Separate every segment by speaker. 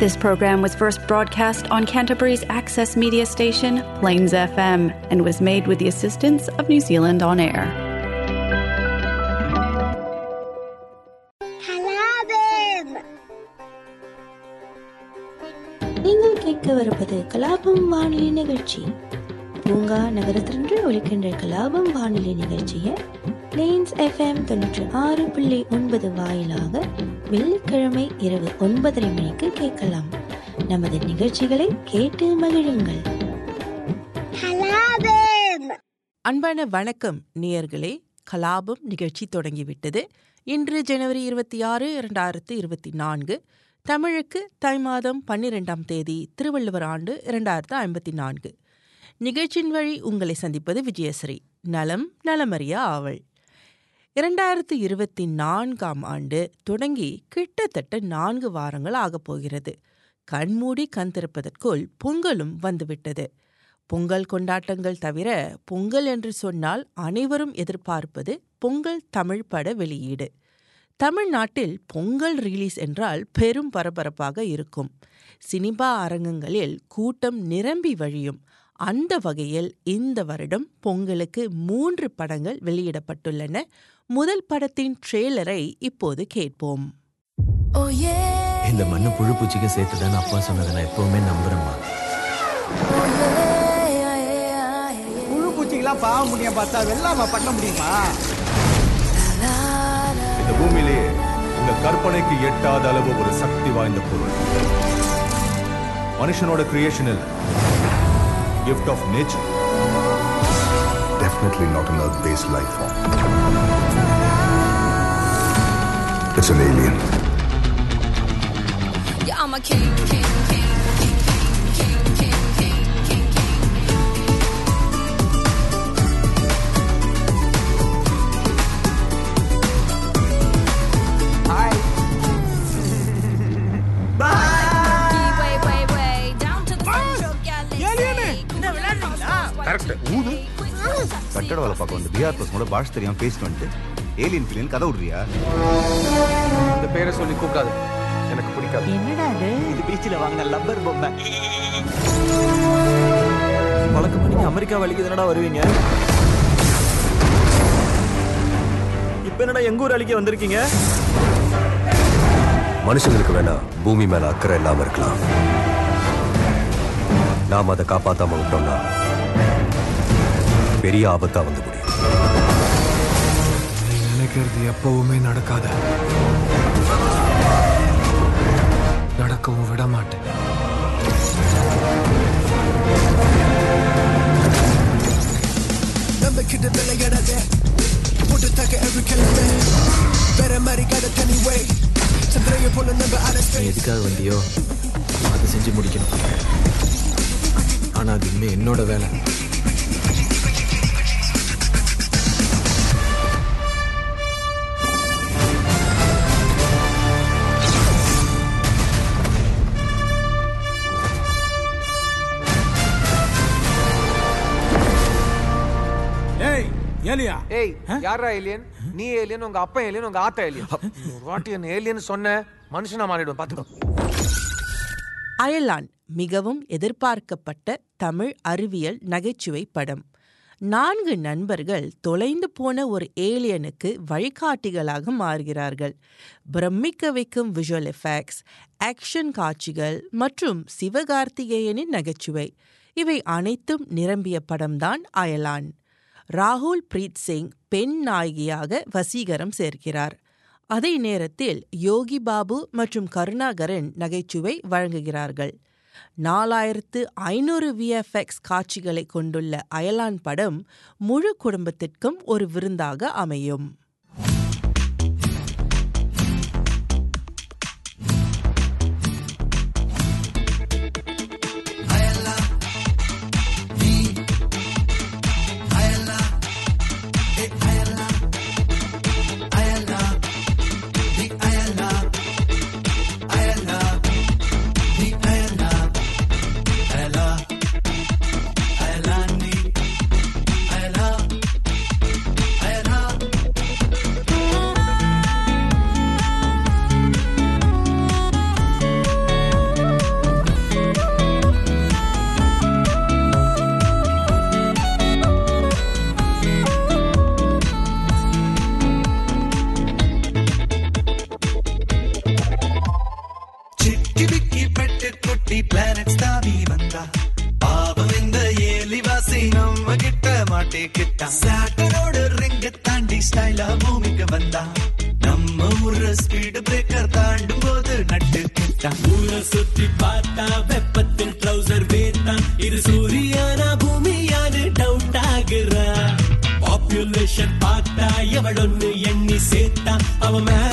Speaker 1: This program was first broadcast on Canterbury's access media station, Plains FM, and was made with the assistance of New Zealand On Air.
Speaker 2: கலாபம்
Speaker 3: நீங்கள் கேட்கவிருப்பது கலாபம் வானொலி நிகழ்ச்சி பூங்கா நகரத்திலிருந்து ஒலிக்கின்ற கலாபம் வானொலி நிகழ்ச்சியை பிளேன்ஸ் எஃப்எம் தொண்ணூற்றி ஆறு புள்ளி ஒன்பது வாயிலாக வெள்ளிக்கிழமை இரவு ஒன்பதரை மணிக்கு கேட்கலாம். நமது நிகழ்ச்சிகளை கேட்டு மகிழுங்கள்.
Speaker 4: அன்பான வணக்கம். நேயர்களே கலாபம் நிகழ்ச்சி தொடங்கிவிட்டது. இன்று ஜனவரி இருபத்தி ஆறு இரண்டாயிரத்து இருபத்தி நான்கு. தமிழுக்கு தை மாதம் பன்னிரெண்டாம் தேதி திருவள்ளுவர் ஆண்டு இரண்டாயிரத்து ஐம்பத்தி நான்கு. நிகழ்ச்சியின் வழி உங்களை சந்திப்பது விஜயஸ்ரீ. நலம் நலமறிய ஆவல். இரண்டாயிரத்து இருபத்தி நான்காம் ஆண்டு தொடங்கி கிட்டத்தட்ட நான்கு வாரங்கள் ஆகப் போகிறது. கண்மூடி கண் திறப்பதற்குள் பொங்கலும் வந்துவிட்டது. பொங்கல் கொண்டாட்டங்கள் தவிர பொங்கல் என்று சொன்னால் அனைவரும் எதிர்பார்ப்பது பொங்கல் தமிழ் பட வெளியீடு. தமிழ்நாட்டில் பொங்கல் ரிலீஸ் என்றால் பெரும் பரபரப்பாக இருக்கும். சினிமா அரங்கங்களில் கூட்டம் நிரம்பி வழியும். அந்த வகையில் இந்த வருடம் பொங்கலுக்கு மூன்று படங்கள் வெளியிடப்பட்டுள்ளன. முதல் படத்தின் ட்ரெய்லரை இப்போது கேட்போம்.
Speaker 5: இந்த மண்ணு புழு பூச்சிக்கு சேர்த்துதான் அப்பா சொன்னதை நான் எப்பவுமே நம்புறேம்மா.
Speaker 6: புழு பூச்சிக்கெல்லாம் பாவ முடியும் பார்த்தா வெள்ளாம பண்ண முடியுமா?
Speaker 7: இந்த பூமியிலேயே உங்க கற்பனைக்கு எட்டாத அளவு ஒரு சக்தி வாய்ந்த பொருள். மனுஷனோட கிரியேஷன் இல்ல. Gift of nature
Speaker 8: Definitely not an Earth-based life form. It's an alien.
Speaker 9: Yeah, I'm a king, king, king.
Speaker 7: Correct ஊது கட்டட வேலை பார்க்க வந்து பிஆர் பசங்களோட பாஷ் தெரியாம பேசிட்டு வந்துட்டு ஏலியன் பிள்ளைன்னு கதை விடுறியா?
Speaker 6: இந்த பேரை சொல்லி கூப்பிடாது. எனக்கு பிடிக்காது.
Speaker 5: இது பீச்சில் வாங்கின லப்பர் பொம்மை. வழக்கமா நீங்க அமெரிக்கா வலிக்கு தானடா வருவீங்க? இப்ப என்னடா எங்க ஊர் அழிக்க வந்திருக்கீங்க?
Speaker 8: மனுஷங்களுக்கு வேணா பூமி மேல அக்கறை இல்லாம இருக்கலாம். நாம் அதை காப்பாத்தாம விட்டோம்னா பெரிய ஆபத்தா வந்து முடியும்.
Speaker 10: நினைக்கிறது எப்பவுமே நடக்காத. நடக்கவும் விட மாட்டேன்
Speaker 5: நம்ம
Speaker 11: கிட்ட விளையாடாத போட்டு தாக்க every கிழமை மாதிரி கதை தனி வே சந்திரைய போல நம்ம
Speaker 5: எதுக்காக வந்தியோ அதை செஞ்சு முடிக்கணும். ஆனா அது இன்னும் என்னோட வேலை.
Speaker 6: ஏலியா?
Speaker 12: ஏய் யாரா ஏலியன் நீ ஏலியன் உங்க அப்பா ஏலியன் உங்க ஆத்தா ஏலியன் ஒரு வாட்டி என்ன ஏலியன் சொன்ன மனுஷனா மாறிடும் பாத்துக்கோ
Speaker 4: அயலான் மிகவும் எதிர்பார்க்கப்பட்ட தமிழ் அறிவியல் நகைச்சுவை படம். நான்கு நண்பர்கள் தொலைந்து போன ஒரு ஏலியனுக்கு வழிகாட்டிகளாக மாறுகிறார்கள். பிரமிக்க வைக்கும் விஷுவல் எஃபெக்ட்ஸ் ஆக்ஷன் காட்சிகள் மற்றும் சிவகார்த்திகேயனின் நகைச்சுவை. இவை அனைத்தும் நிரம்பிய படம்தான் அயலான். ராகுல் பிரீத் சிங் பெண் நாயகியாக வசீகரம் சேர்க்கிறார். அதே நேரத்தில் யோகி பாபு மற்றும் கருணாகரன் நகைச்சுவை வழங்குகிறார்கள். நாலாயிரத்து ஐநூறு விஎஃப்எக்ஸ் காட்சிகளை கொண்டுள்ள அயலான் படம் முழு குடும்பத்திற்கும் ஒரு விருந்தாக அமையும்.
Speaker 2: எவளொன்னு எண்ணி சேர்த்தா அவன் மேல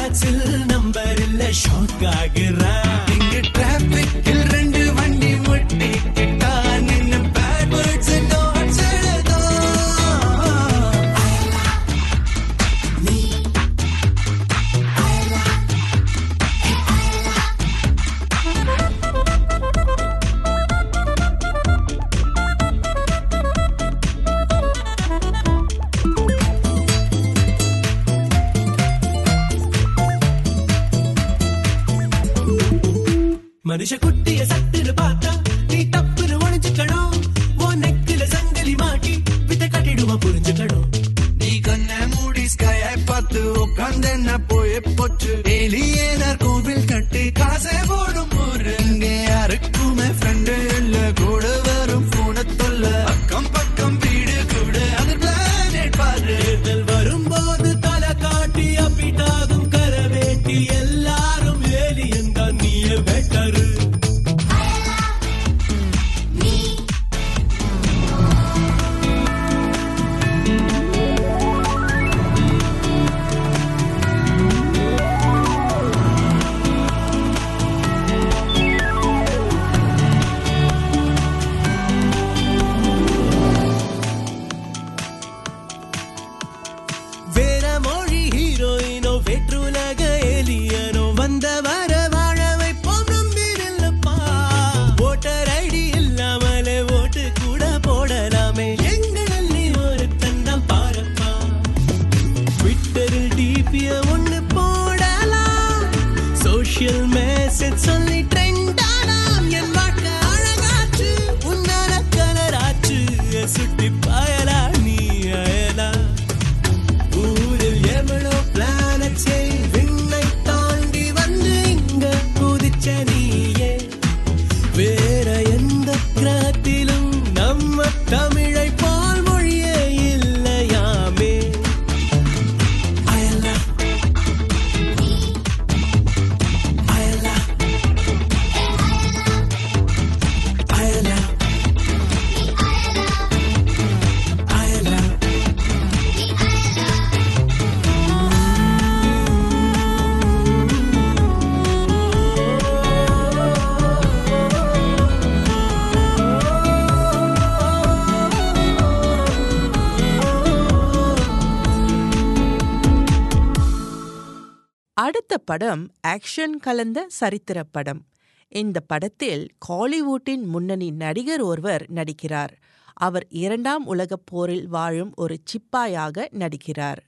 Speaker 2: படம்
Speaker 4: ஆக்ஷன் கலந்த சரித்திர படம். இந்த படத்தில் காலிவுட்டின் முன்னணி நடிகர் ஒருவர் நடிக்கிறார். அவர் இரண்டாம் உலகப் போரில் வாழும் ஒரு சிப்பாயாக நடிக்கிறார்.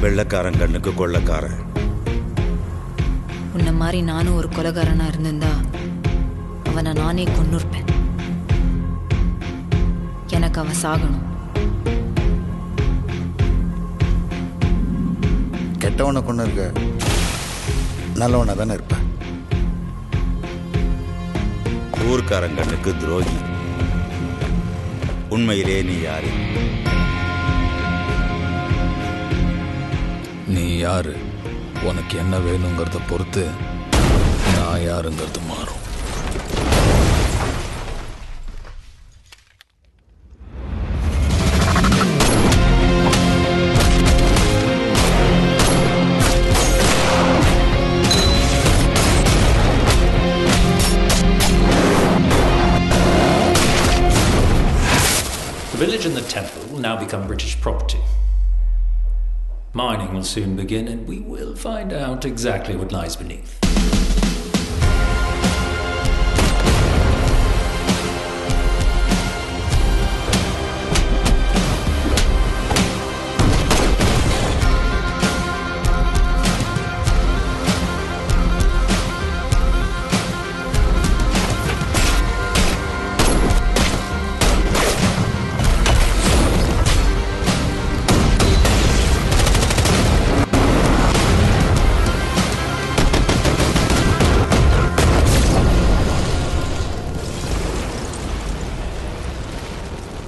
Speaker 7: வெள்ளக்காரன் கண்ணுக்கு கொள்ளக்காரன்.
Speaker 13: உன்ன மாதிரி நானும் ஒரு கொலகாரனா இருந்திருந்தா அவனை நானே கொன்னுருப்பேன். எனக்கு அவன் சாகணும்.
Speaker 14: கெட்டவனை கொண்டு இருக்க நல்லவனாக தானே இருப்பேன்
Speaker 7: ஊர்க்காரங்கனுக்கு துரோகி. உண்மையிலே நீ யாரு?
Speaker 10: நீ யாரு? உனக்கு என்ன வேணுங்கிறத பொறுத்து நான் யாருங்கிறது மாறும்.
Speaker 15: the temple will now become British property. Mining will soon begin, and we will find out exactly what lies beneath.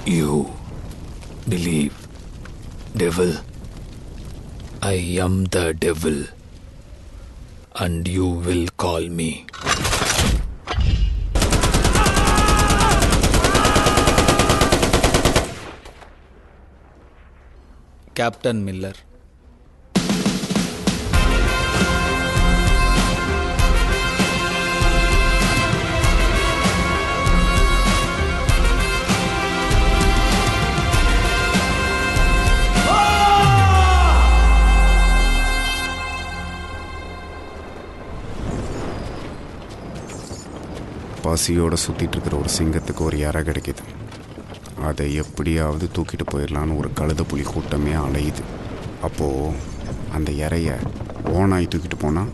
Speaker 10: You believe, devil. I am the devil. And you will call me. Captain Miller.
Speaker 16: பசியோடு சுற்றிட்டு இருக்கிற ஒரு சிங்கத்துக்கு ஒரு இறை கிடைக்குது. அதை எப்படியாவது தூக்கிட்டு போயிடலான்னு ஒரு கழுத புலி கூட்டமே அலையுது. அப்போது அந்த இறைய ஓனாய் தூக்கிட்டு போனால்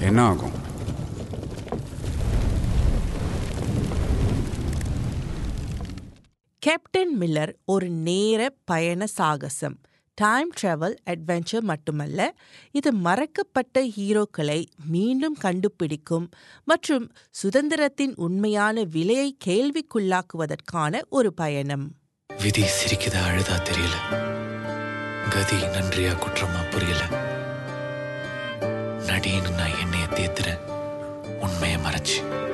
Speaker 16: என்ன ஆகும்?
Speaker 4: கேப்டன் மில்லர் ஒரு நேர பயண சாகசம். டைம் டிராவல் அட்வென்ச்சர் மட்டுமல்ல இது மறக்கப்பட்ட ஹீரோக்களை மீண்டும் கண்டுபிடிக்கும் மற்றும் சுதந்திரத்தின் உண்மையான விலையை கேள்விக்குள்ளாக்குவதற்கான ஒரு பயணம்.
Speaker 5: விதி சிரிக்குதா அழுதா தெரியல. கதி நன்றியா குற்றமா புரியல. நடின்னு நான் என்னைய தேத்துறேன். உண்மையை மறைச்சு.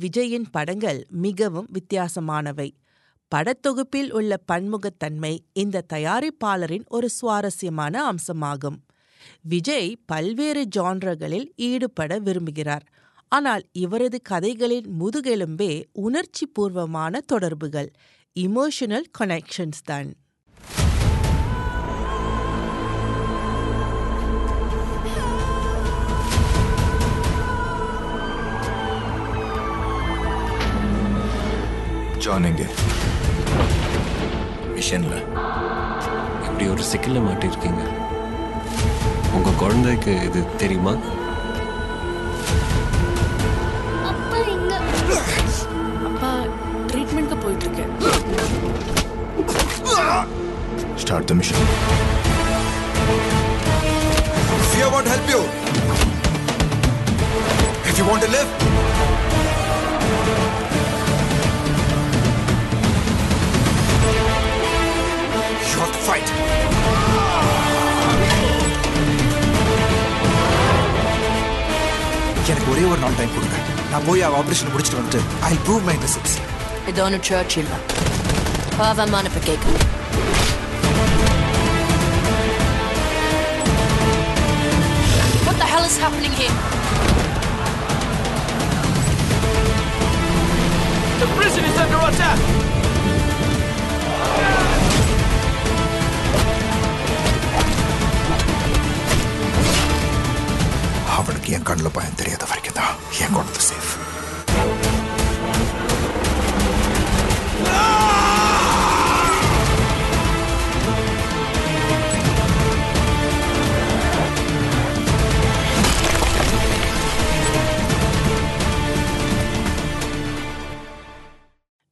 Speaker 4: விஜயின் படங்கள் மிகவும் வித்தியாசமானவை. படத்தொகுப்பில் உள்ள பன்முகத்தன்மை இந்த தயாரிப்பாளரின் ஒரு சுவாரஸ்யமான அம்சமாகும். விஜய் பல்வேறு ஜான்ரகளில் ஈடுபட விரும்புகிறார். ஆனால் இவரது கதைகளின் முதுகெலும்பே உணர்ச்சி பூர்வமான தொடர்புகள் இமோஷனல் கனெக்ஷன்ஸ் தான்.
Speaker 5: ஜான் எங்க மிஷன்ல. இப்படி ஒரு சிக்கல்ல மாட்டிருக்கீங்க. உங்க குழந்தைக்கு இது தெரியுமா?
Speaker 17: அப்பா ட்ரீட்மெண்ட்க்கு போயிட்டு இருக்கேன்
Speaker 18: Start the mission.
Speaker 19: Fear won't help you. If you want to live, fight. எனக்கு ஒரே ஒரு நாள் டைம் கொடுங்க நான் போய் அவ ஆபரேஷன் முடிச்சுட்டு வந்துட்டு ஐ ப்ரூவ் மை இன்னசென்ஸ்
Speaker 17: இது ஒன்று சர்ச் இல்லை பாவமான இப்போ கேட்குது What the hell is happening here?
Speaker 6: The prison is under attack!
Speaker 19: அவனுக்கு என் கண்ணில் பயம் தெரியாத வரைக்கும் தான் என் குழந்தை சேஃப்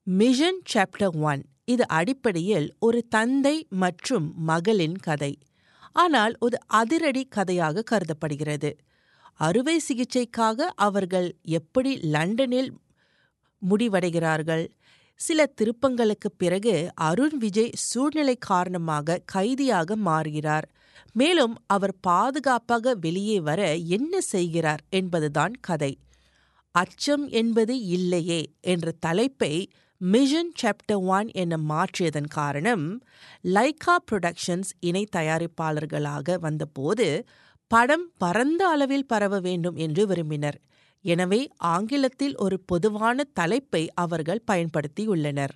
Speaker 4: மிஷன் சாப்டர் ஒன் இது அடிப்படையில் ஒரு தந்தை மற்றும் மகளின் கதை. ஆனால் ஒரு அதிரடி கதையாக கருதப்படுகிறது. அறுவை சிகிச்சைக்காக அவர்கள் எப்படி லண்டனில் முடிவடைகிறார்கள்? சில திருப்பங்களுக்கு பிறகு அருண் விஜய் சூழ்நிலை காரணமாக கைதியாக மாறுகிறார். மேலும் அவர் பாதுகாப்பாக வெளியே வர என்ன செய்கிறார் என்பதுதான் கதை. அச்சம் என்பது இல்லையே என்ற தலைப்பை மிஷன் சாப்டர் ஒன் என மாற்றியதன் காரணம் லைகா புரொடக்ஷன்ஸ் இணை தயாரிப்பாளர்களாக வந்தபோது படம் பரந்த அளவில் பரவ வேண்டும் என்று விரும்பினர். எனவே ஆங்கிலத்தில் ஒரு பொதுவான தலைப்பை அவர்கள் பயன்படுத்தியுள்ளனர்.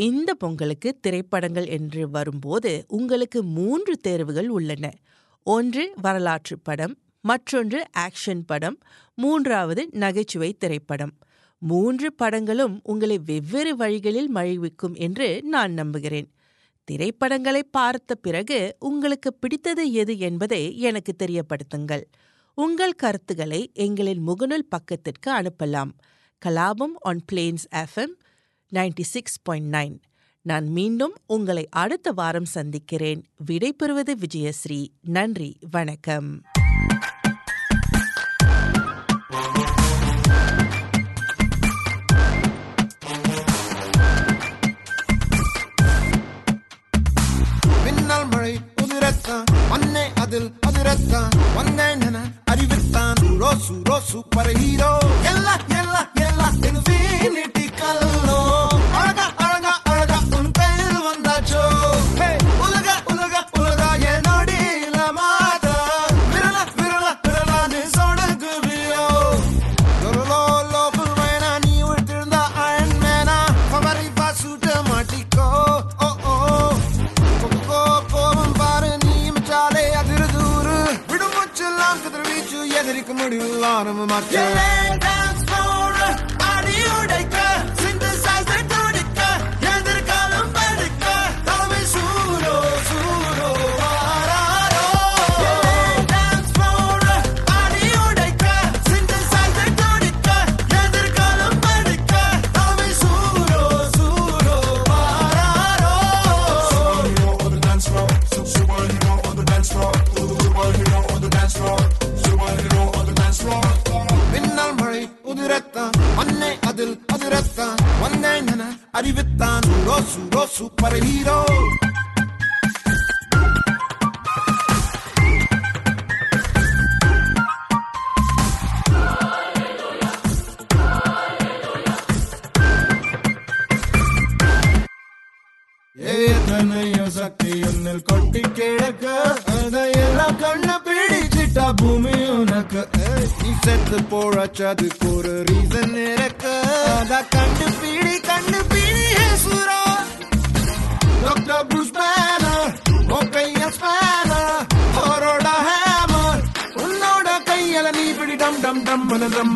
Speaker 4: இந்த பொங்கலுக்கு திரைப்படங்கள் என்று வரும்போது உங்களுக்கு மூன்று தேர்வுகள் உள்ளன. ஒன்று வரலாற்று படம் மற்றொன்று ஆக்ஷன் படம் மூன்றாவது நகைச்சுவை திரைப்படம். மூன்று படங்களும் உங்களை வெவ்வேறு வழிகளில் மகிழ்விக்கும் என்று நான் நம்புகிறேன். திரைப்படங்களை பார்த்த பிறகு உங்களுக்கு பிடித்தது எது என்பதை எனக்கு தெரியப்படுத்துங்கள். உங்கள் கருத்துக்களை எங்களின் முகநூல் பக்கத்திற்கு அனுப்பலாம். கலாபம் on planes FM ninety six point nine நான் மீண்டும் உங்களை அடுத்த வாரம் சந்திக்கிறேன். விடை பெறுவது விஜயஸ்ரீ. நன்றி வணக்கம்.
Speaker 20: அதில் அது ரத்தான் வந்தேன் என அறிவித்தான். ரோசு ரோசு பர ஹீரோ எல்லா எல்லா எல்லா ஒன்னே அதில் அது ரத்தம். வந்தேன் என அறிவித்தான். ரோசு ரோசு பர ஹீரோ எத்தனையோ சக்தி ஒன்னில் கொட்டி கிழக்க அதையெல்லாம் கண்ணு பிடிச்சிட்டா பூமி உனக்கு. நீ அதுக்கு ஒரு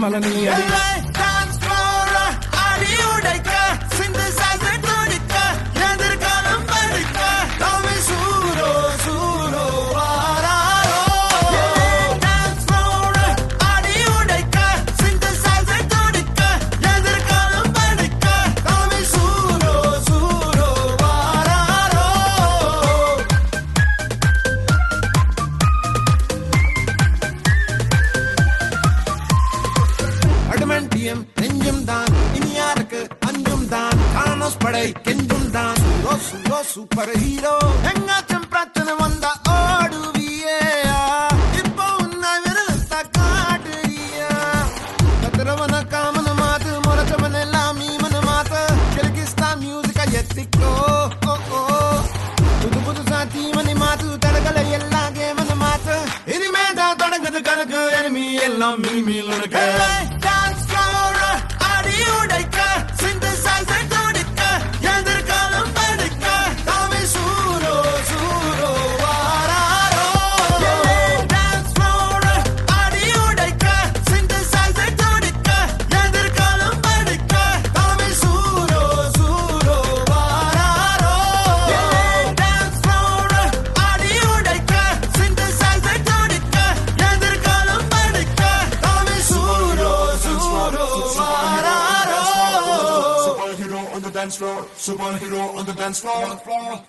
Speaker 20: I Melanie. Yeah. எல்லாம் மில் மில் உனக்கு
Speaker 2: the dance floor.